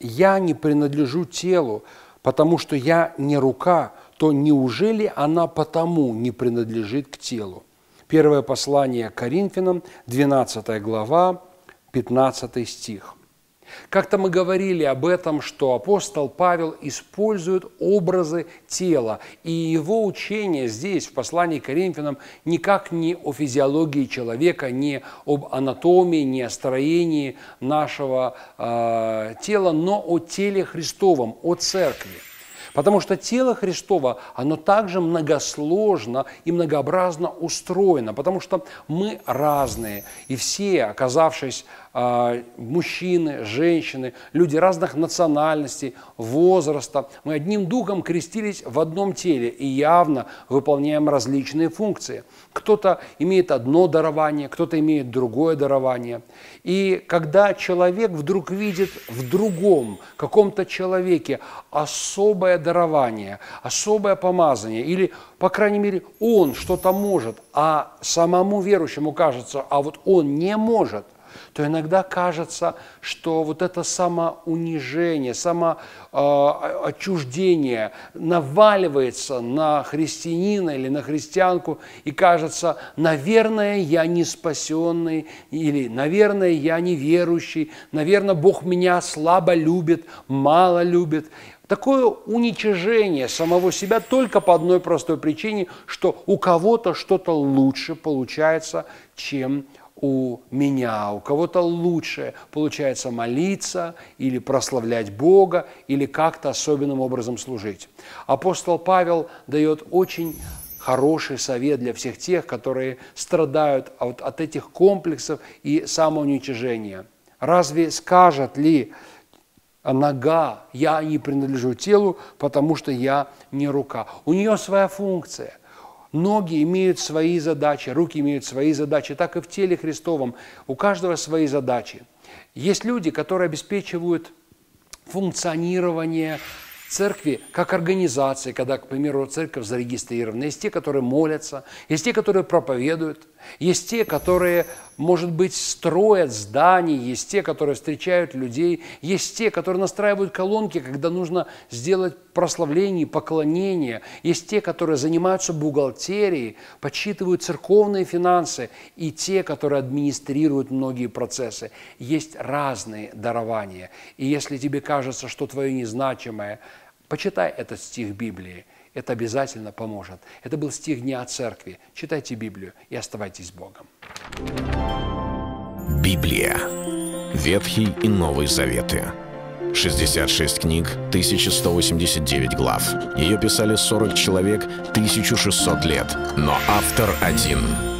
«я не принадлежу телу, потому что я не рука», то неужели она потому не принадлежит к телу? Первое послание Коринфянам, 12 глава, 15 стих. Как-то мы говорили об этом, что апостол Павел использует образы тела, и его учение здесь, в послании к Коринфянам, никак не о физиологии человека, не об анатомии, не о строении нашего э, тела, но о теле Христовом, о церкви. Потому что тело Христово, оно также многосложно и многообразно устроено, потому что мы разные, и все, оказавшись мужчины, женщины, люди разных национальностей, возраста, мы одним духом крестились в одном теле и явно выполняем различные функции. Кто-то имеет одно дарование, кто-то имеет другое дарование. И когда человек вдруг видит в другом, каком-то человеке особое дарование, особое помазание, или, по крайней мере, он что-то может, а самому верующему кажется, а вот он не может – то иногда кажется, что вот это самоунижение, самоотчуждение а, наваливается на христианина или на христианку, и кажется, наверное, я не спасенный, или, наверное, я неверующий, наверное, Бог меня слабо любит, мало любит. Такое уничижение самого себя только по одной простой причине, что у кого-то что-то лучше получается, чем у меня, у кого-то лучше получается молиться или прославлять Бога, или как-то особенным образом служить. Апостол Павел дает очень хороший совет для всех тех, которые страдают от, от этих комплексов и самоуничижения. Разве скажет ли нога, я не принадлежу телу, потому что я не рука? У нее своя функция. Ноги имеют свои задачи, руки имеют свои задачи, так и в теле Христовом. У каждого свои задачи. Есть люди, которые обеспечивают функционирование церкви как организации, когда, к примеру, церковь зарегистрирована. Есть те, которые молятся, есть те, которые проповедуют, есть те, которые, может быть, строят здания, есть те, которые встречают людей, есть те, которые настраивают колонки, когда нужно сделать прославление, поклонение, есть те, которые занимаются бухгалтерией, подсчитывают церковные финансы, и те, которые администрируют многие процессы. Есть разные дарования. И если тебе кажется, что твое незначимое – Почитай этот стих Библии, это обязательно поможет. Это был стих Дня Церкви. Читайте Библию и оставайтесь с Богом. Библия. Ветхий и Новый Заветы. 66 книг, 1189 глав. Ее писали 40 человек, 1600 лет. Но автор один –